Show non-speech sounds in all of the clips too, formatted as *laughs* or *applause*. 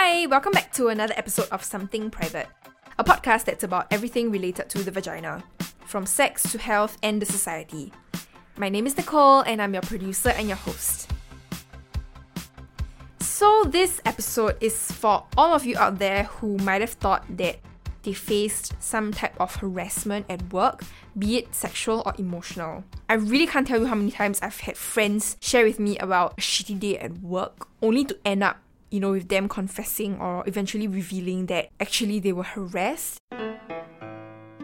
Hi, welcome back to another episode of Something Private, a podcast that's about everything related to the vagina, from sex to health and the society. My name is Nicole, and I'm your producer and your host. So, this episode is for all of you out there who might have thought that they faced some type of harassment at work, be it sexual or emotional. I really can't tell you how many times I've had friends share with me about a shitty day at work, only to end up, you know, with them confessing or eventually revealing that actually they were harassed.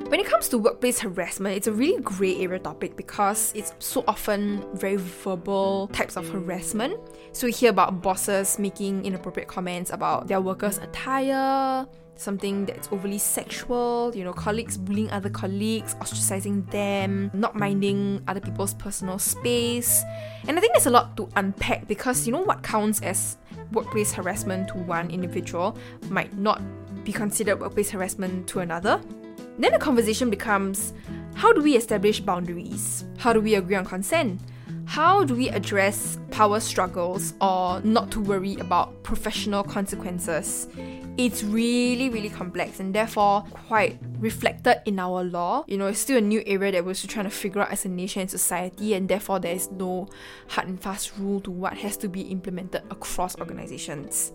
When it comes to workplace harassment, it's a really grey area topic because it's so often very verbal types of harassment. So we hear about bosses making inappropriate comments about their workers' attire, something that's overly sexual, you know, colleagues bullying other colleagues, ostracizing them, not minding other people's personal space. And I think there's a lot to unpack because you know what counts as workplace harassment to one individual might not be considered workplace harassment to another. Then the conversation becomes how do we establish boundaries? How do we agree on consent? How do we address power struggles or not to worry about professional consequences? It's really, really complex and therefore quite reflected in our law. You know, it's still a new area that we're still trying to figure out as a nation and society, and therefore there is no hard and fast rule to what has to be implemented across organizations.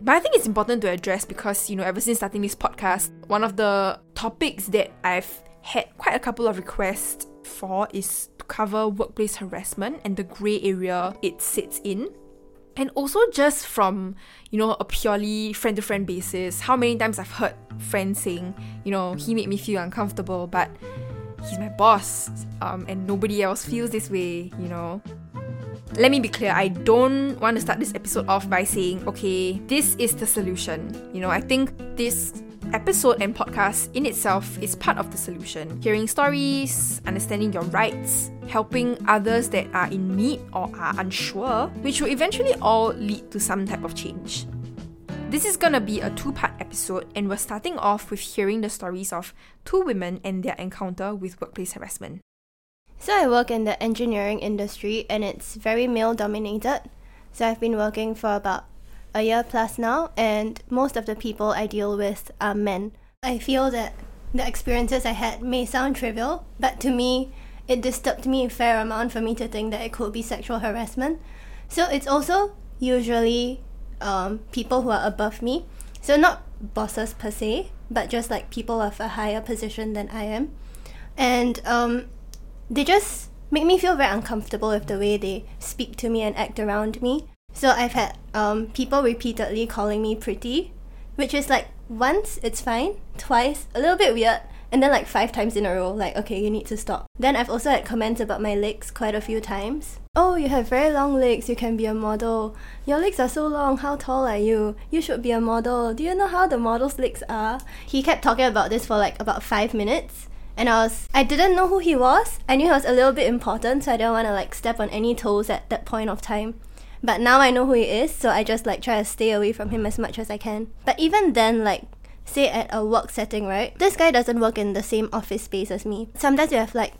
But I think it's important to address because, you know, ever since starting this podcast, one of the topics that I've had quite a couple of requests for is to cover workplace harassment and the grey area it sits in. And also just from, you know, a purely friend to friend basis, how many times I've heard friends saying, you know, he made me feel uncomfortable, but he's my boss, um, and nobody else feels this way, you know let me be clear, I don't want to start this episode off by saying, okay, this is the solution. You know, I think this episode and podcast in itself is part of the solution. Hearing stories, understanding your rights, helping others that are in need or are unsure, which will eventually all lead to some type of change. This is gonna be a two part episode, and we're starting off with hearing the stories of two women and their encounter with workplace harassment. So I work in the engineering industry and it's very male dominated. So I've been working for about a year plus now and most of the people I deal with are men. I feel that the experiences I had may sound trivial, but to me it disturbed me a fair amount for me to think that it could be sexual harassment. So it's also usually um, people who are above me. So not bosses per se, but just like people of a higher position than I am. And um, they just make me feel very uncomfortable with the way they speak to me and act around me. So I've had um, people repeatedly calling me pretty, which is like once it's fine, twice a little bit weird, and then like five times in a row, like okay, you need to stop. Then I've also had comments about my legs quite a few times. Oh, you have very long legs, you can be a model. Your legs are so long, how tall are you? You should be a model. Do you know how the model's legs are? He kept talking about this for like about five minutes and I was I didn't know who he was. I knew he was a little bit important, so I didn't want to like step on any toes at that point of time. But now I know who he is, so I just like try to stay away from him as much as I can. But even then, like say at a work setting, right? This guy doesn't work in the same office space as me. Sometimes we have like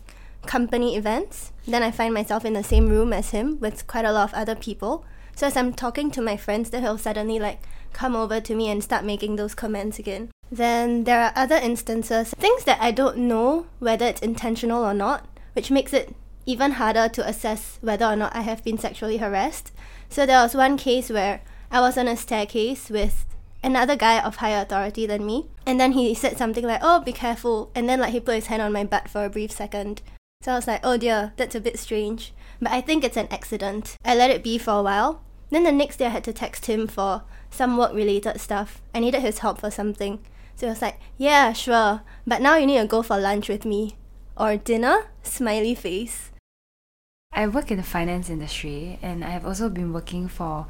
company events, then I find myself in the same room as him with quite a lot of other people. So as I'm talking to my friends, then he'll suddenly like come over to me and start making those comments again. Then there are other instances, things that I don't know whether it's intentional or not, which makes it even harder to assess whether or not I have been sexually harassed. So there was one case where I was on a staircase with another guy of higher authority than me, and then he said something like, "Oh, be careful," and then like he put his hand on my butt for a brief second. So I was like, "Oh dear, that's a bit strange." But I think it's an accident. I let it be for a while. Then the next day I had to text him for some work related stuff. I needed his help for something. So he was like, Yeah, sure. But now you need to go for lunch with me. Or dinner? Smiley face. I work in the finance industry and I have also been working for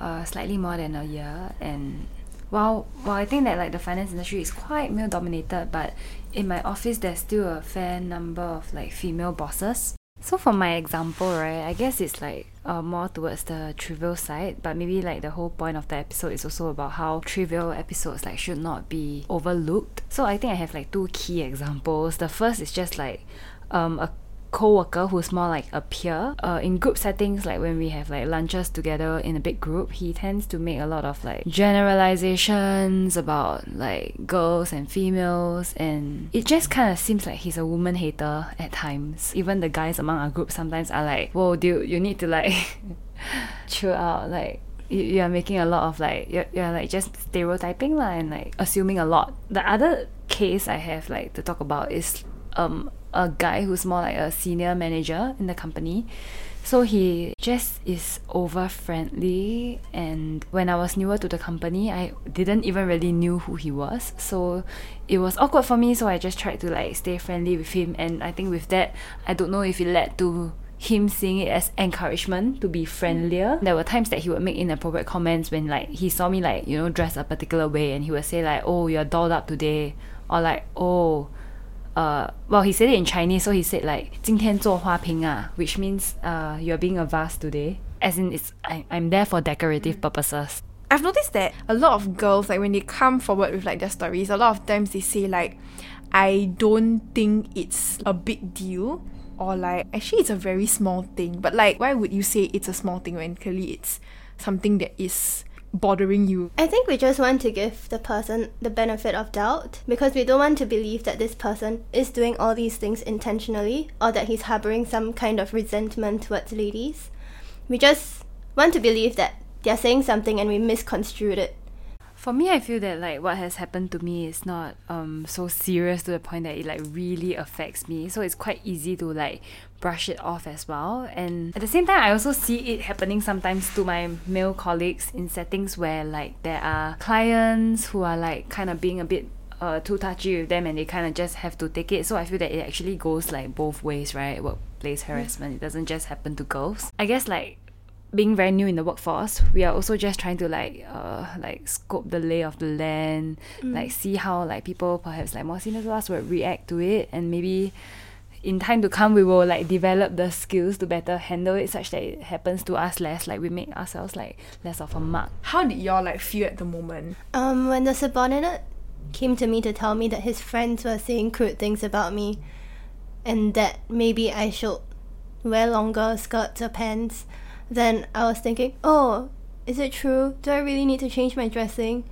uh, slightly more than a year and while while I think that like the finance industry is quite male dominated but in my office there's still a fair number of like female bosses so for my example, right, I guess it's like uh, more towards the trivial side, but maybe like the whole point of the episode is also about how trivial episodes like should not be overlooked. So I think I have like two key examples. The first is just like um, a co-worker who's more like a peer. Uh, in group settings, like when we have like lunches together in a big group, he tends to make a lot of like generalizations about like girls and females, and it just kind of seems like he's a woman hater at times. Even the guys among our group sometimes are like, "Whoa, dude, you need to like *laughs* chill out." Like you, you are making a lot of like you're, you're like just stereotyping lah and like assuming a lot. The other case I have like to talk about is um a guy who's more like a senior manager in the company. So he just is over friendly and when I was newer to the company I didn't even really knew who he was. So it was awkward for me so I just tried to like stay friendly with him and I think with that I don't know if it led to him seeing it as encouragement to be friendlier. There were times that he would make inappropriate comments when like he saw me like, you know, dress a particular way and he would say like, Oh, you're dolled up today or like, Oh, uh, well, he said it in Chinese, so he said like 今天做花瓶啊, which means uh, you're being a vase today. As in, it's I, I'm there for decorative purposes. I've noticed that a lot of girls, like when they come forward with like their stories, a lot of times they say like, I don't think it's a big deal, or like actually it's a very small thing. But like, why would you say it's a small thing when clearly it's something that is bothering you? I think we just want to give the person the benefit of doubt because we don't want to believe that this person is doing all these things intentionally or that he's harboring some kind of resentment towards ladies. We just want to believe that they're saying something and we misconstrued it. For me, I feel that like what has happened to me is not um so serious to the point that it like really affects me. So it's quite easy to like brush it off as well. And at the same time, I also see it happening sometimes to my male colleagues in settings where like there are clients who are like kind of being a bit uh, too touchy with them and they kind of just have to take it. So I feel that it actually goes like both ways, right? Workplace harassment. It doesn't just happen to girls. I guess like being very new in the workforce, we are also just trying to like uh like scope the lay of the land, like see how like people perhaps like more senior to us would react to it and maybe in time to come we will like develop the skills to better handle it such that it happens to us less like we make ourselves like less of a mark How did y'all like feel at the moment? Um, when the subordinate came to me to tell me that his friends were saying crude things about me and that maybe I should wear longer skirts or pants, then I was thinking, oh, is it true? Do I really need to change my dressing?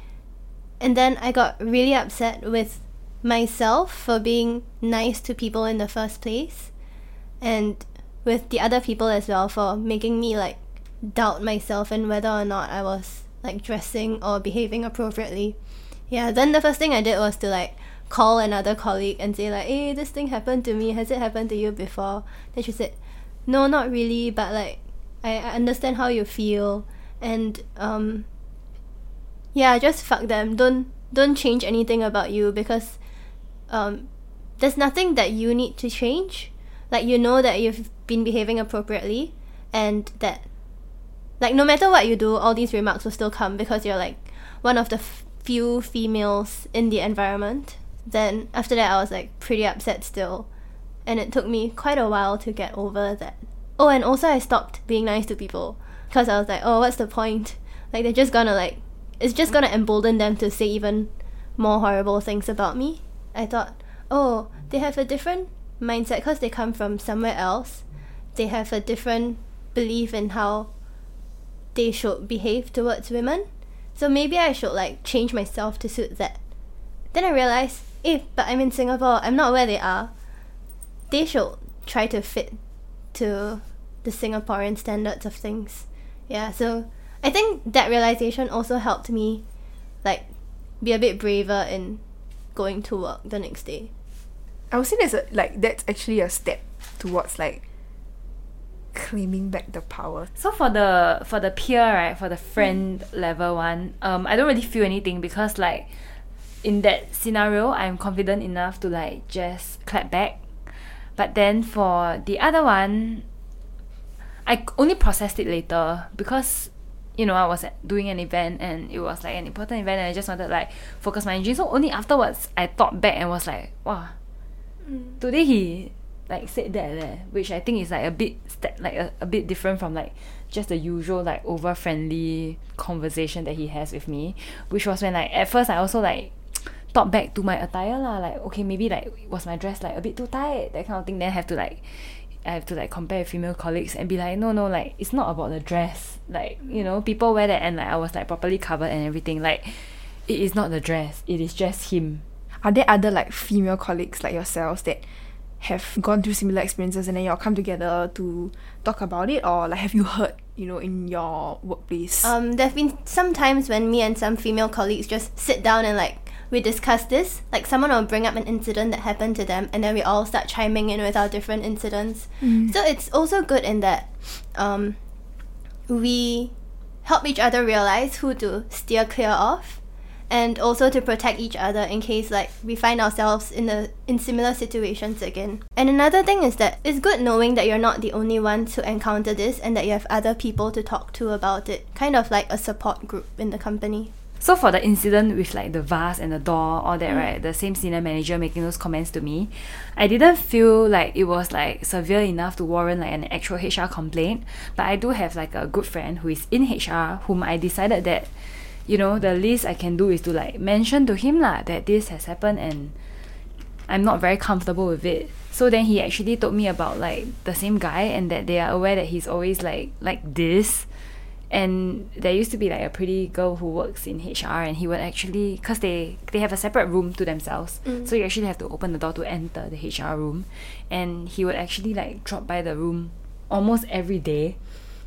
And then I got really upset with myself for being nice to people in the first place and with the other people as well for making me like doubt myself and whether or not I was like dressing or behaving appropriately. Yeah, then the first thing I did was to like call another colleague and say like, "Hey, this thing happened to me. Has it happened to you before?" Then she said, "No, not really, but like I, I understand how you feel and um yeah, just fuck them. Don't don't change anything about you because um there's nothing that you need to change. Like you know that you've been behaving appropriately and that like no matter what you do, all these remarks will still come because you're like one of the f- few females in the environment. Then after that, I was like pretty upset still, and it took me quite a while to get over that. Oh, and also I stopped being nice to people because I was like, oh, what's the point? Like they're just gonna like, it's just gonna embolden them to say even more horrible things about me. I thought, oh, they have a different mindset because they come from somewhere else. They have a different belief in how they should behave towards women. So maybe I should like change myself to suit that. Then I realized, eh, but I'm in Singapore, I'm not where they are. They should try to fit to the Singaporean standards of things. Yeah, so I think that realization also helped me like be a bit braver in going to work the next day. I would say there's a like that's actually a step towards like claiming back the power. so for the for the peer right for the friend level one um i don't really feel anything because like in that scenario i'm confident enough to like just clap back but then for the other one i only processed it later because you know i was doing an event and it was like an important event and i just wanted to like focus my energy. So only afterwards i thought back and was like wow mm. today he like said that leh, which I think is like a bit st- like a, a bit different from like just the usual like over friendly conversation that he has with me which was when like at first I also like *tsk* thought back to my attire lah like okay maybe like was my dress like a bit too tight that kind of thing. Then have to like I have to like compare with female colleagues and be like, no, no, like it's not about the dress. Like, you know, people wear that and like I was like properly covered and everything. Like it is not the dress, it is just him. Are there other like female colleagues like yourselves that have gone through similar experiences and then y'all come together to talk about it or like have you heard, you know, in your workplace? Um, there have been some times when me and some female colleagues just sit down and like we discuss this. Like someone will bring up an incident that happened to them, and then we all start chiming in with our different incidents. So it's also good in that um, we help each other realize who to steer clear of, and also to protect each other in case like we find ourselves in a in similar situations again. And another thing is that it's good knowing that you're not the only one to encounter this, and that you have other people to talk to about it. Kind of like a support group in the company. So for the incident with like the vase and the door, all that, mm. right? The same senior manager making those comments to me, I didn't feel like it was like severe enough to warrant like an actual HR complaint. But I do have like a good friend who is in HR, whom I decided that, you know, the least I can do is to like mention to him lah that this has happened and I'm not very comfortable with it. So then he actually told me about like the same guy and that they are aware that he's always like like this and there used to be like a pretty girl who works in HR and he would actually because they they have a separate room to themselves. Mm. So you actually have to open the door to enter the HR room. And he would actually like drop by the room almost every day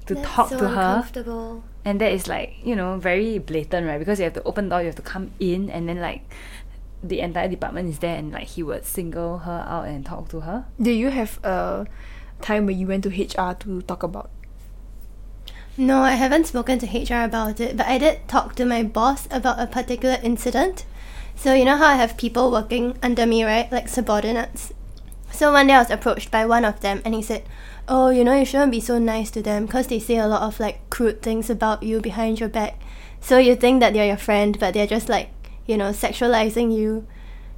to talk to her. uncomfortable. and that is like you know very blatant right? Because you have to open the door you have to come in and then like the entire department is there and like he would single her out and talk to her. Did you have a time when you went to HR to talk about? No, I haven't spoken to HR about it, but I did talk to my boss about a particular incident. So, you know how I have people working under me, right? Like subordinates. So, one day I was approached by one of them and he said, Oh, you know, you shouldn't be so nice to them because they say a lot of like crude things about you behind your back. So, you think that they're your friend, but they're just like, you know, sexualizing you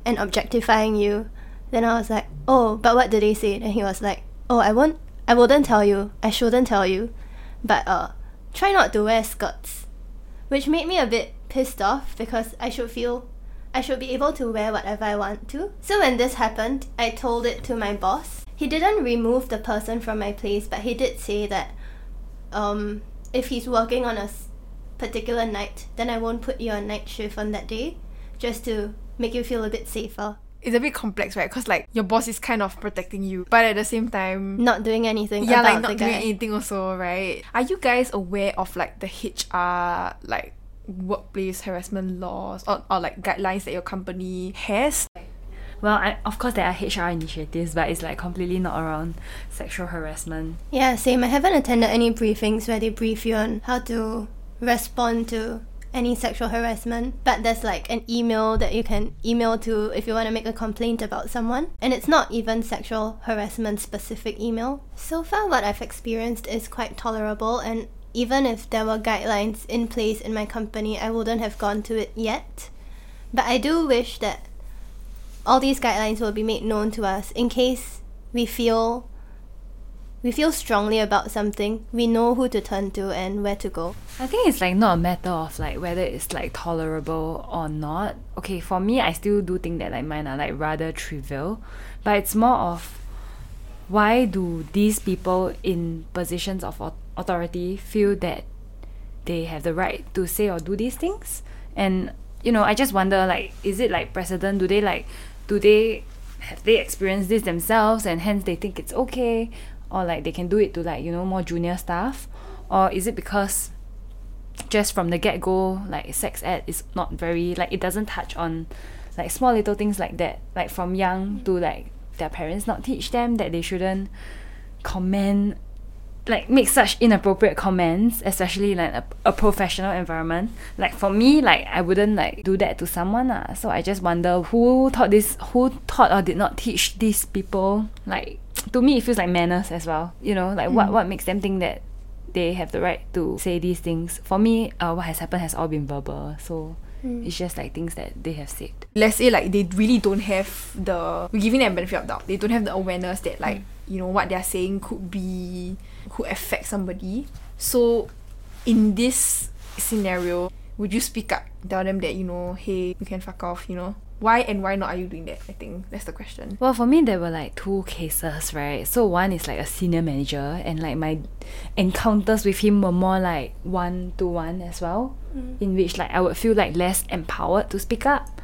and objectifying you. Then I was like, Oh, but what did they say? And he was like, Oh, I won't, I wouldn't tell you. I shouldn't tell you but uh, try not to wear skirts, which made me a bit pissed off because I should feel I should be able to wear whatever I want to. So when this happened, I told it to my boss. He didn't remove the person from my place, but he did say that um, if he's working on a particular night, then I won't put you on night shift on that day, just to make you feel a bit safer. It's a bit complex, right? Because like your boss is kind of protecting you, but at the same time, Not doing anything yeah, about like the not guy. doing anything also, right? Are you guys aware of like the HR like workplace harassment laws or, or like guidelines that your company has? well I, of course there are HR initiatives but it's like completely not around sexual harassment Yeah, same. I haven't attended any briefings where they brief you on how to respond to any sexual harassment. But there's like an email that you can email to if you want to make a complaint about someone. And it's not even sexual harassment specific email. So far, what I've experienced is quite tolerable. And even if there were guidelines in place in my company, I wouldn't have gone to it yet. But I do wish that all these guidelines will be made known to us in case we feel we feel strongly about something, we know who to turn to and where to go. I think it's like not a matter of like whether it's like tolerable or not. Okay, for me, I still do think that like mine are like rather trivial, but it's more of why do these people in positions of authority feel that they have the right to say or do these things? And you know, I just wonder like, is it like precedent? Do they like, do they have they experienced this themselves and hence they think it's okay, or like they can do it to like you know more junior staff, or is it because just from the get go, like sex ed is not very like it doesn't touch on like small little things like that. Like from young to like their parents not teach them that they shouldn't comment like make such inappropriate comments, especially like a, a professional environment. Like for me, like I wouldn't like do that to someone. lah. So I just wonder who taught this who taught or did not teach these people like to me it feels like manners as well. You know, like what, mm. what makes them think that they have the right to say these things. For me, uh, what has happened has all been verbal. So mm. it's just like things that they have said. Let's say like they really don't have the we're giving them benefit of doubt. They don't have the awareness that like mm. you know what they're saying could be could affect somebody. So in this scenario, would you speak up, tell them that you know, hey, you can fuck off, you know? Why and why not are you doing that? I think that's the question. Well, for me, there were like two cases, right? So one is like a senior manager, and like my encounters with him were more like one to one as well, mm. in which like I would feel like less empowered to speak up.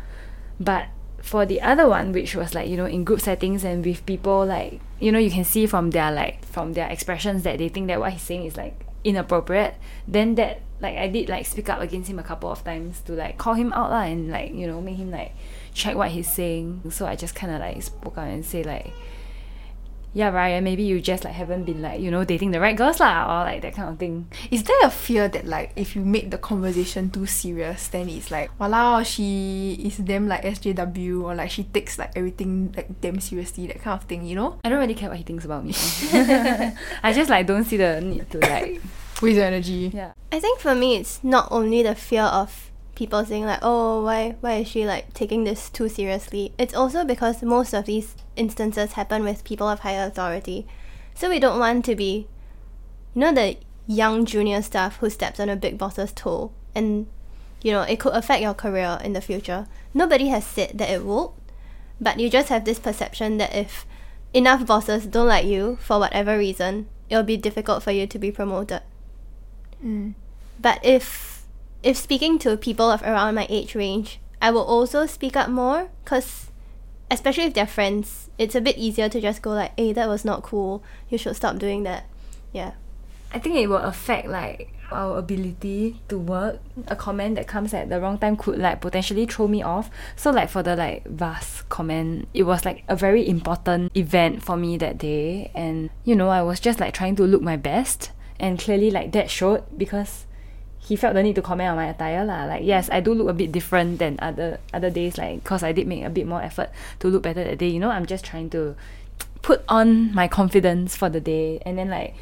But for the other one, which was like you know in group settings and with people like you know you can see from their like from their expressions that they think that what he's saying is like inappropriate. Then that like I did like speak up against him a couple of times to like call him out lah and like you know make him like check what he's saying. So I just kind of like spoke out and say like, yeah, Ryan, maybe you just like haven't been like you know dating the right girls lah or like that kind of thing. Is there a fear that like if you make the conversation too serious, then it's like, wow, she is damn like SJW or like she takes like everything like damn seriously, that kind of thing, you know? I don't really care what he thinks about me. *laughs* *laughs* I just like don't see the need to like Waste your energy. yeah. I think for me, it's not only the fear of people saying like, "Oh, why, why is she like taking this too seriously?" It's also because most of these instances happen with people of higher authority, so we don't want to be, you know, the young junior staff who steps on a big boss's toe, and you know it could affect your career in the future. Nobody has said that it will, but you just have this perception that if enough bosses don't like you for whatever reason, it'll be difficult for you to be promoted. Mm. But if if speaking to people of around my age range, I will also speak up more because especially if they're friends, it's a bit easier to just go like, "Hey, that was not cool. You should stop doing that." Yeah. I think it will affect like our ability to work. A comment that comes at the wrong time could like potentially throw me off. So like for the like vast comment, it was like a very important event for me that day and you know, I was just like trying to look my best and clearly like that showed because he felt the need to comment on my attire lah. Like yes, I do look a bit different than other other days like cause I did make a bit more effort to look better that day. You know, I'm just trying to *tsk* put on my confidence for the day and then like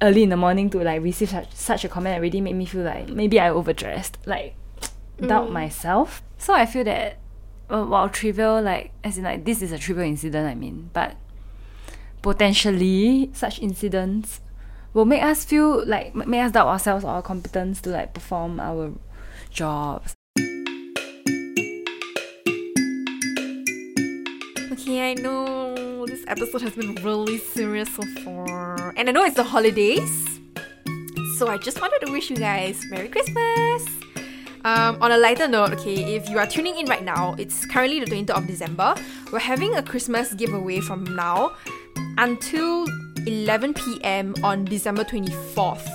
early in the morning to like receive such, such a comment already made me feel like maybe I overdressed, like *tsk* doubt myself. So I feel that uh, while trivial, like as in like this is a trivial incident, I mean, but potentially such incidents will make us feel like make us doubt ourselves or our competence to like perform our jobs. Okay, I know this episode has been really serious so far. And I know it's the holidays. So I just wanted to wish you guys Merry Christmas. Um, on a lighter note, okay, if you are tuning in right now, it's currently the 20th of December. We're having a Christmas giveaway from now until 11 p.m. on December 24th,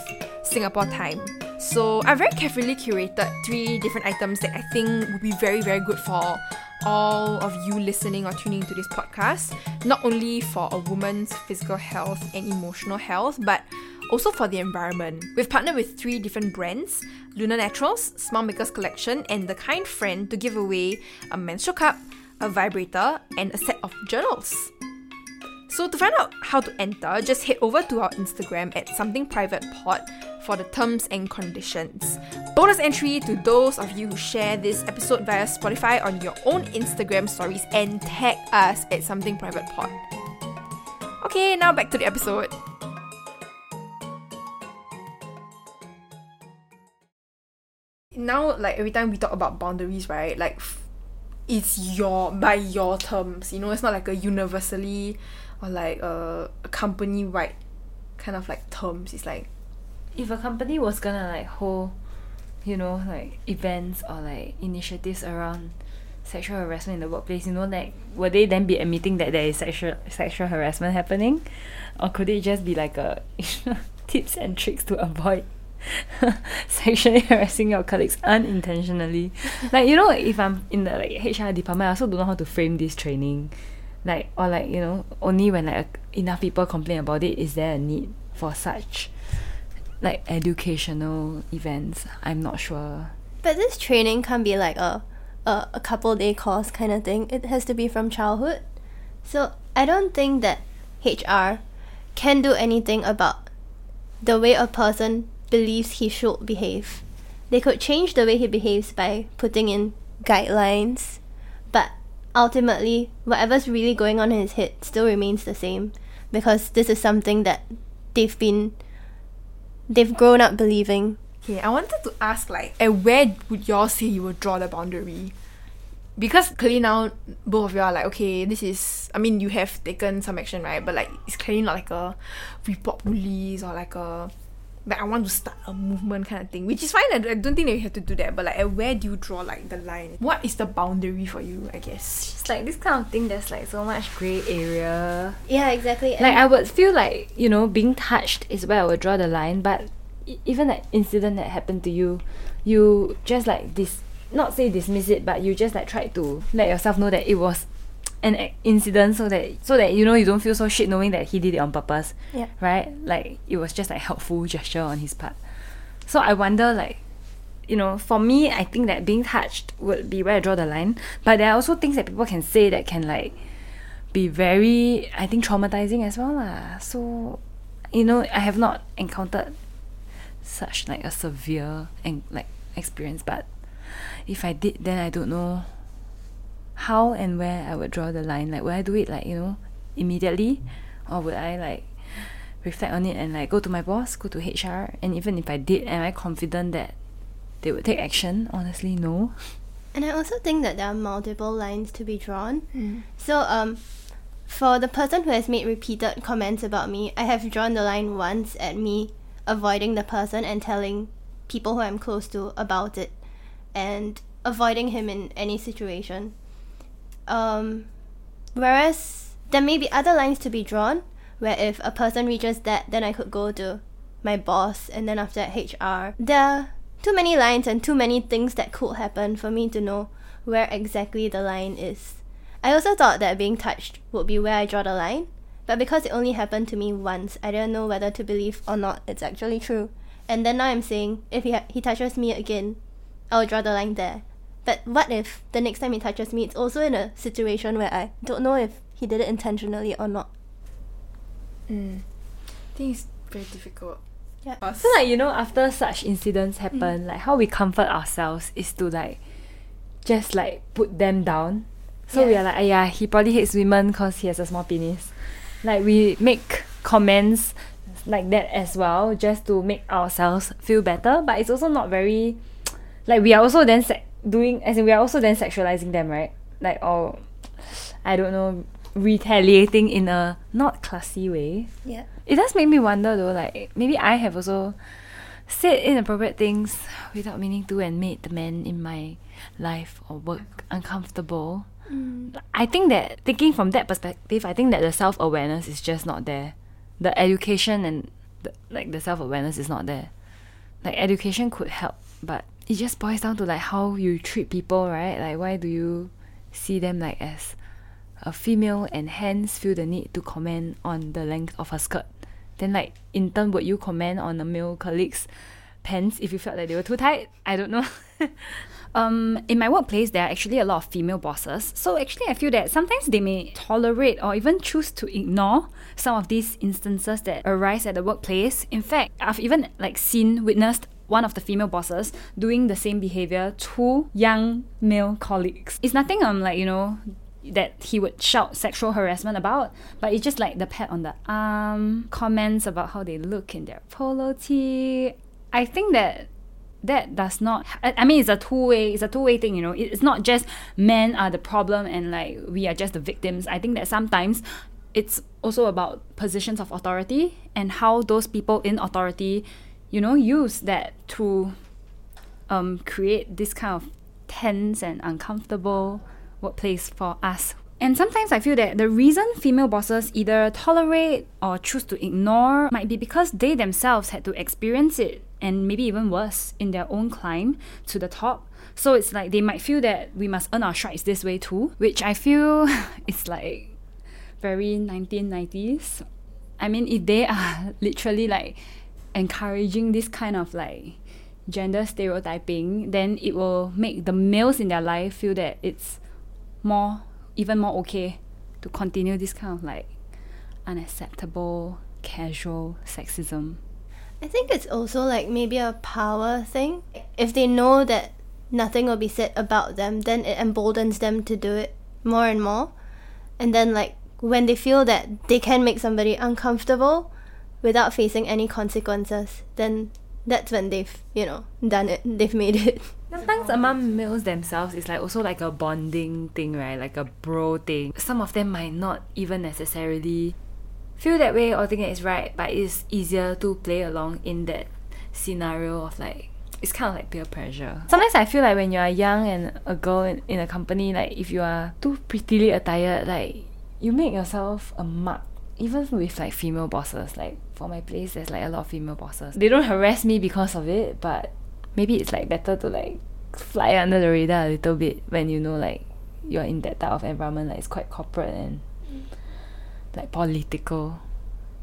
Singapore time. So I very carefully curated three different items that I think would be very, very good for all of you listening or tuning to this podcast. Not only for a woman's physical health and emotional health, but also for the environment. We've partnered with three different brands Luna Naturals, Smile Makers Collection, and The Kind Friend to give away a menstrual cup, a vibrator, and a set of journals. So to find out how to enter, just head over to our Instagram at something private pod for the terms and conditions. Bonus entry to those of you who share this episode via Spotify on your own Instagram stories and tag us at something private pod. Okay, now back to the episode. Now, like every time we talk about boundaries, right? Like, it's your by your terms. You know, it's not like a universally or like a, a company wide kind of like terms. It's like if a company was gonna like hold, you know, like events or like initiatives around sexual harassment in the workplace, you know, like would they then be admitting that there is sexual sexual harassment happening, or could it just be like a *laughs* tips and tricks to avoid *laughs* sexually harassing your colleagues unintentionally? *laughs* like you know, if I'm in the like HR department, I also don't know how to frame this training. Like or like you know, only when like enough people complain about it is there a need for such like educational events. I'm not sure. But this training can't be like a a, a couple day course kind of thing. It has to be from childhood. So I don't think that HR can do anything about the way a person believes he should behave. They could change the way he behaves by putting in guidelines, but ultimately, whatever's really going on in his head still remains the same because this is something that they've been they've grown up believing Okay, I wanted to ask like, at where would y'all say you would draw the boundary? because clearly now both of you are like, okay, this is I mean you have taken some action, right? But like it's clearly not like a report police or like a like I want to start a movement kind of thing. Which is fine. I, I don't think that you have to do that. But like where do you draw like the line? What is the boundary for you, I guess? It's like this kind of thing there's like so much grey area. Yeah, exactly. Like And I would feel like, you know, being touched is where I would draw the line, but e- even that incident that happened to you, you just like this not say dismiss it, but you just like try to let yourself know that it was an incident so that so that you know you don't feel so shit knowing that he did it on purpose. Yeah. Right? Like it was just like helpful gesture on his part. So I wonder like you know, for me, I think that being touched would be where I draw the line. But there are also things that people can say that can like be very, I think, traumatizing as well lah. So, you know, I have not encountered such like a severe and like experience. But if I did, then I don't know how and where I would draw the line. Like, would I do it like you know immediately, or would I like reflect on it and like go to my boss, go to HR, and even if I did, am I confident that they would take action? Honestly, no. And I also think that there are multiple lines to be drawn. So, um, for the person who has made repeated comments about me, I have drawn the line once at me avoiding the person and telling people who I'm close to about it and avoiding him in any situation. Um, whereas there may be other lines to be drawn where if a person reaches that, then I could go to my boss and then after that HR. There are too many lines and too many things that could happen for me to know where exactly the line is. I also thought that being touched would be where I draw the line, but because it only happened to me once, I didn't know whether to believe or not it's actually true. And then now I'm saying, if he, ha- he touches me again, I'll draw the line there. But what if the next time he touches me, it's also in a situation where I don't know if he did it intentionally or not? Mm. I think it's very difficult. Yeah. So like you know, after such incidents happen, like how we comfort ourselves is to like just like put them down. So we are like, yeah, he probably hates women because he has a small penis. Like we make comments like that as well, just to make ourselves feel better. But it's also not very like we are also then se- doing as in we are also then sexualizing them, right? Like or I don't know, retaliating in a not classy way Yeah. it does make me wonder though, like maybe I have also said inappropriate things without meaning to and made the men in my life or work uncomfortable. Mm. I think that thinking from that perspective, I think that the self awareness is just not there. The education and the, like the self awareness is not there. Like education could help, but it just boils down to like how you treat people, right? Like why do you see them like as a female and hence feel the need to comment on the length of her skirt. Then like in turn would you comment on a male colleague's pants if you felt that they were too tight? I don't know. *laughs* um in my workplace there are actually a lot of female bosses. So actually I feel that sometimes they may tolerate or even choose to ignore some of these instances that arise at the workplace. In fact, I've even like seen witnessed one of the female bosses doing the same behavior to young male colleagues. It's nothing um like, you know, that he would shout sexual harassment about, but it's just like the pat on the arm, comments about how they look in their polo tee. I think that that does not I, I mean it's a two way it's a two way thing you know it's not just men are the problem and like we are just the victims i think that sometimes it's also about positions of authority and how those people in authority you know use that to um, create this kind of tense and uncomfortable workplace for us. And sometimes I feel that the reason female bosses either tolerate or choose to ignore might be because they themselves had to experience it and maybe even worse in their own climb to the top. So it's like they might feel that we must earn our stripes this way too, which I feel *laughs* is like very 1990s. I mean, if they are *laughs* literally like encouraging this kind of like gender stereotyping, then it will make the males in their life feel that it's more, even more okay to continue this kind of like unacceptable, casual sexism. I think it's also like maybe a power thing. If they know that nothing will be said about them, then it emboldens them to do it more and more. And then, like, when they feel that they can make somebody uncomfortable without facing any consequences, then that's when they've, you know, done it. *laughs* They've made it. Sometimes among males themselves, it's like also like a bonding thing, right? Like a bro thing. Some of them might not even necessarily feel that way or think that it's right, but it's easier to play along in that scenario of like it's kind of like peer pressure. Sometimes I feel like when you are young and a girl in, in a company, like if you are too prettily attired, like you make yourself a mark. Even with like female bosses, like for my place, there's like a lot of female bosses. They don't harass me because of it, but maybe it's like better to like fly under the radar a little bit when you know like you're in that type of environment like it's quite corporate and like political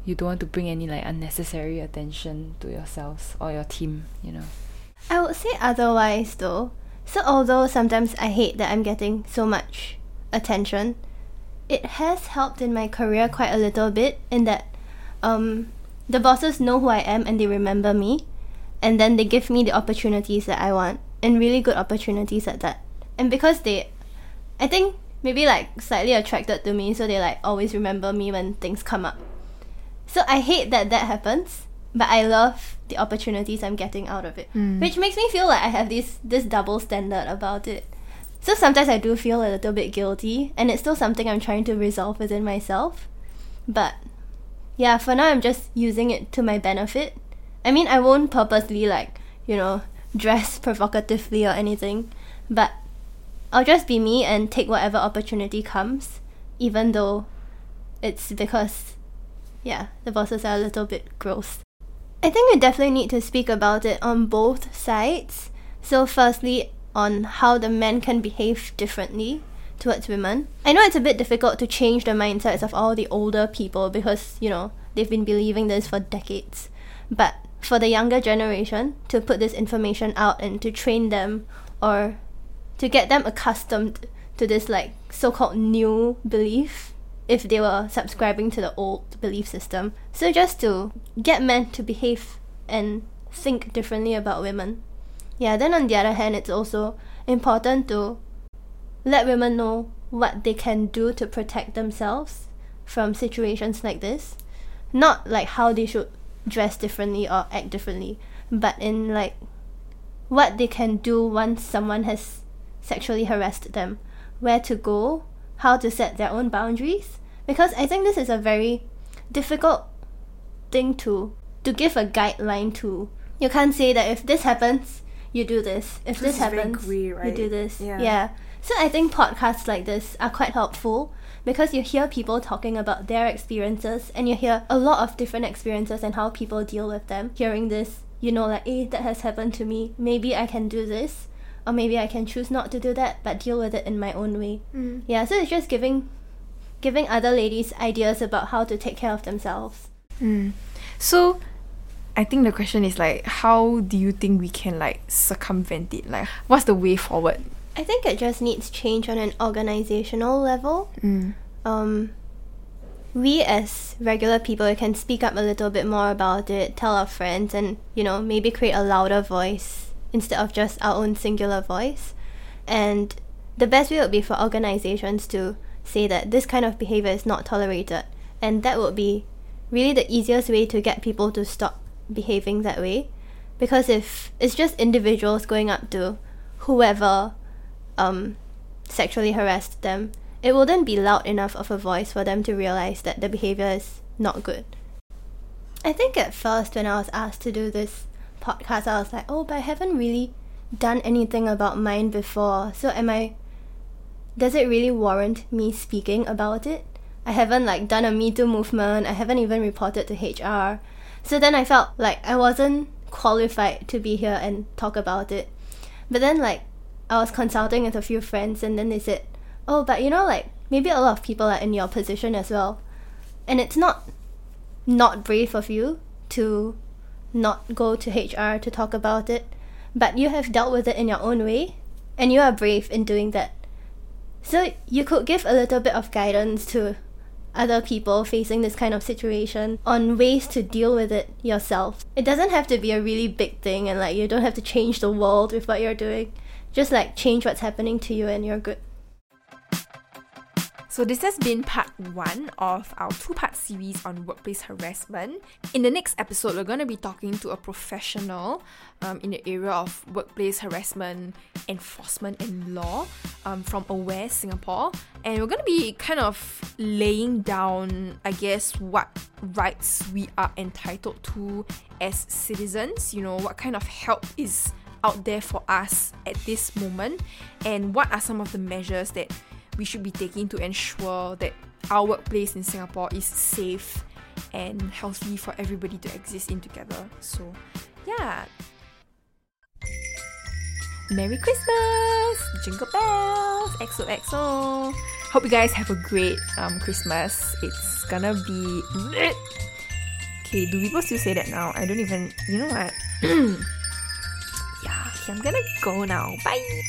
you don't want to bring any like unnecessary attention to yourselves or your team you know I would say otherwise though. So although sometimes I hate that I'm getting so much attention, it has helped in my career quite a little bit in that um, the bosses know who I am and they remember me and then they give me the opportunities that I want and really good opportunities at that. And because they I think maybe like slightly attracted to me so they like always remember me when things come up. So I hate that that happens, but I love the opportunities I'm getting out of it, hmm. which makes me feel like I have this this double standard about it. So sometimes I do feel a little bit guilty, and it's still something I'm trying to resolve within myself. But yeah, for now I'm just using it to my benefit. I mean, I won't purposely like you know dress provocatively or anything, but I'll just be me and take whatever opportunity comes, even though it's because yeah, the bosses are a little bit gross. I think we definitely need to speak about it on both sides. So, firstly, on how the men can behave differently towards women. I know it's a bit difficult to change the mindsets of all the older people because, you know, they've been believing this for decades. But for the younger generation, to put this information out and to train them or to get them accustomed to this, like, so called new belief if they were subscribing to the old belief system. So just to get men to behave and think differently about women. Yeah, then on the other hand, it's also important to let women know what they can do to protect themselves from situations like this. Not like how they should dress differently or act differently, but in like what they can do once someone has sexually harassed them, where to go, how to set their own boundaries. Because I think this is a very difficult thing to to give a guideline to. You can't say that if this happens, you do this. If This this, happens, grey, you do this. Yeah. yeah. So I think podcasts like this are quite helpful because you hear people talking about their experiences and you hear a lot of different experiences and how people deal with them. Hearing this, you know, like, eh, that has happened to me. Maybe I can do this. Or maybe I can choose not to do that, but deal with it in my own way. Mm. Yeah, so it's just giving giving other ladies ideas about how to take care of themselves. Mm. So, I think the question is like, how do you think we can like circumvent it? Like, what's the way forward? I think it just needs change on an organizational level. Mm. Um, we as regular people can speak up a little bit more about it, tell our friends, and you know maybe create a louder voice instead of just our own singular voice. And the best way would be for organizations to say that this kind of behavior is not tolerated, and that would be really the easiest way to get people to stop behaving that way. Because if it's just individuals going up to whoever um, sexually harassed them, it wouldn't be loud enough of a voice for them to realize that the behavior is not good. I think at first, when I was asked to do this podcast, I was like, oh, but I haven't really done anything about mine before. So, am I. Does it really warrant me speaking about it? I haven't like done a Me Too movement, I haven't even reported to HR. So then I felt like I wasn't qualified to be here and talk about it. But then, like, I was consulting with a few friends, and then they said, Oh, but you know, like, maybe a lot of people are in your position as well. And it's not not brave of you to not go to HR to talk about it, but you have dealt with it in your own way, and you are brave in doing that. So you could give a little bit of guidance to other people facing this kind of situation on ways to deal with it yourself. It doesn't have to be a really big thing and like you don't have to change the world with what you're doing. Just like change what's happening to you and you're good. So, this has been part one of our two part series on workplace harassment. In the next episode, we're going to be talking to a professional um, in the area of workplace harassment enforcement and law um, from Aware Singapore. And we're going to be kind of laying down, I guess, what rights we are entitled to as citizens, you know, what kind of help is out there for us at this moment, and what are some of the measures that we should be taking to ensure that our workplace in Singapore is safe and healthy for everybody to exist in together. So, yeah. Merry Christmas! Jingle bells! XOXO! Hope you guys have a great um, Christmas. It's gonna be. Okay, do people still say that now? I don't even. You know what? *clears throat* I'm gonna go now. Bye!